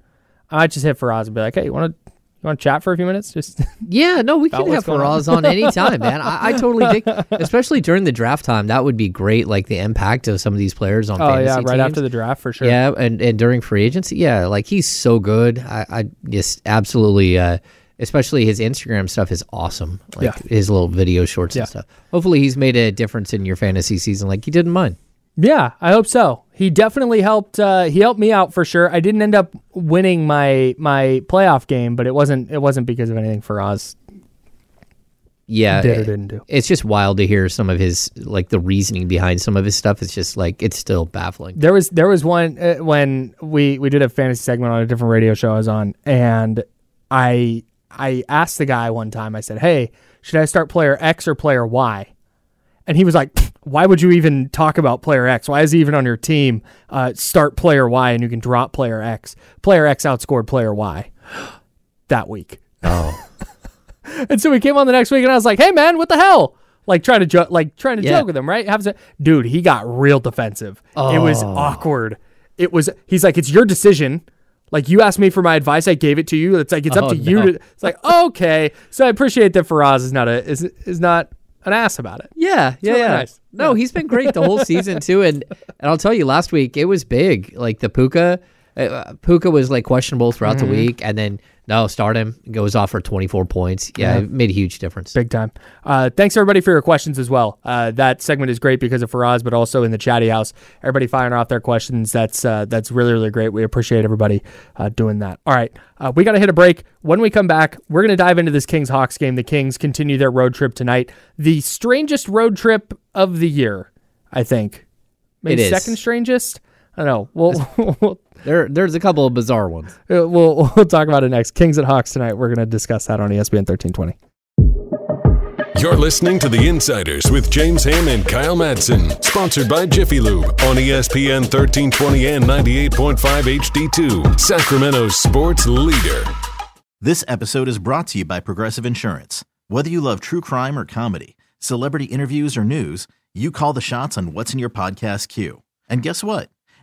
I just hit Faraz and be like, "Hey, you want to you want to chat for a few minutes?" Just *laughs* Yeah, no, we can have going on. Faraz on anytime, man. I, I totally think, *laughs* especially during the draft time, that would be great. Like the impact of some of these players on oh yeah, right teams. after the draft for sure. Yeah, and, and during free agency, yeah, like he's so good. I, I just absolutely, uh, especially his Instagram stuff is awesome. Like Yeah. his little video shorts Yeah. and stuff. Hopefully, he's made a difference in your fantasy season, like he did in mine. Yeah, I hope so. He definitely helped. Uh, he helped me out for sure. I didn't end up winning my my playoff game, but it wasn't it wasn't because of anything Faraz. Yeah, did or didn't do. It's just wild to hear some of his like the reasoning behind some of his stuff. It's just like it's still baffling. There was there was one uh, when we we did a fantasy segment on a different radio show I was on, and I I asked the guy one time. I said, "Hey, should I start player X or player Y?" And he was like, "Why would you even talk about player X? Why is he even on your team? Uh, start player Y, and you can drop player X. Player X outscored player Y *gasps* that week." Oh, *laughs* And so we came on the next week, and I was like, "Hey, man, what the hell?" Like trying to jo- like trying to Yeah. joke with him, right? Have some- dude, he got real defensive. It was Oh. awkward. It was. He's like, "It's your decision." Like you asked me for my advice, I gave it to you. It's like it's Oh, up to you to. It's like okay. So I appreciate that Faraz is not a is is not an ass about it. Yeah, yeah, really yeah. nice. No, he's been great the whole season *laughs* too, and and I'll tell you, last week it was big. Like the Puka, Uh, Puka was like questionable throughout Mm-hmm. the week, and then no, start him. Goes off for 24 points. Yeah, Yeah. it made a huge difference. Big time. Uh, thanks everybody for your questions as well. Uh, that segment is great because of Faraz, but also in the chatty house, everybody firing off their questions. That's uh, that's really really great. We appreciate everybody uh, doing that. All right, uh, we got to hit a break. When we come back, we're gonna dive into this Kings Hawks game. The Kings continue their road trip tonight. The strangest road trip of the year, I think. Maybe It is. second strangest. I don't know. We'll *laughs* we'll, There, there's a couple of bizarre ones. Uh, we'll *laughs* we'll talk about it next. Kings at Hawks tonight. We're gonna discuss that on ESPN thirteen twenty. You're listening to The Insiders with James Ham and Kyle Madsen, sponsored by Jiffy Lube on ESPN 1320 and 98.5 HD2, Sacramento's sports leader. This episode is brought to you by Progressive Insurance. Whether you love true crime or comedy, celebrity interviews or news, you call the shots on what's in your podcast queue. And guess what?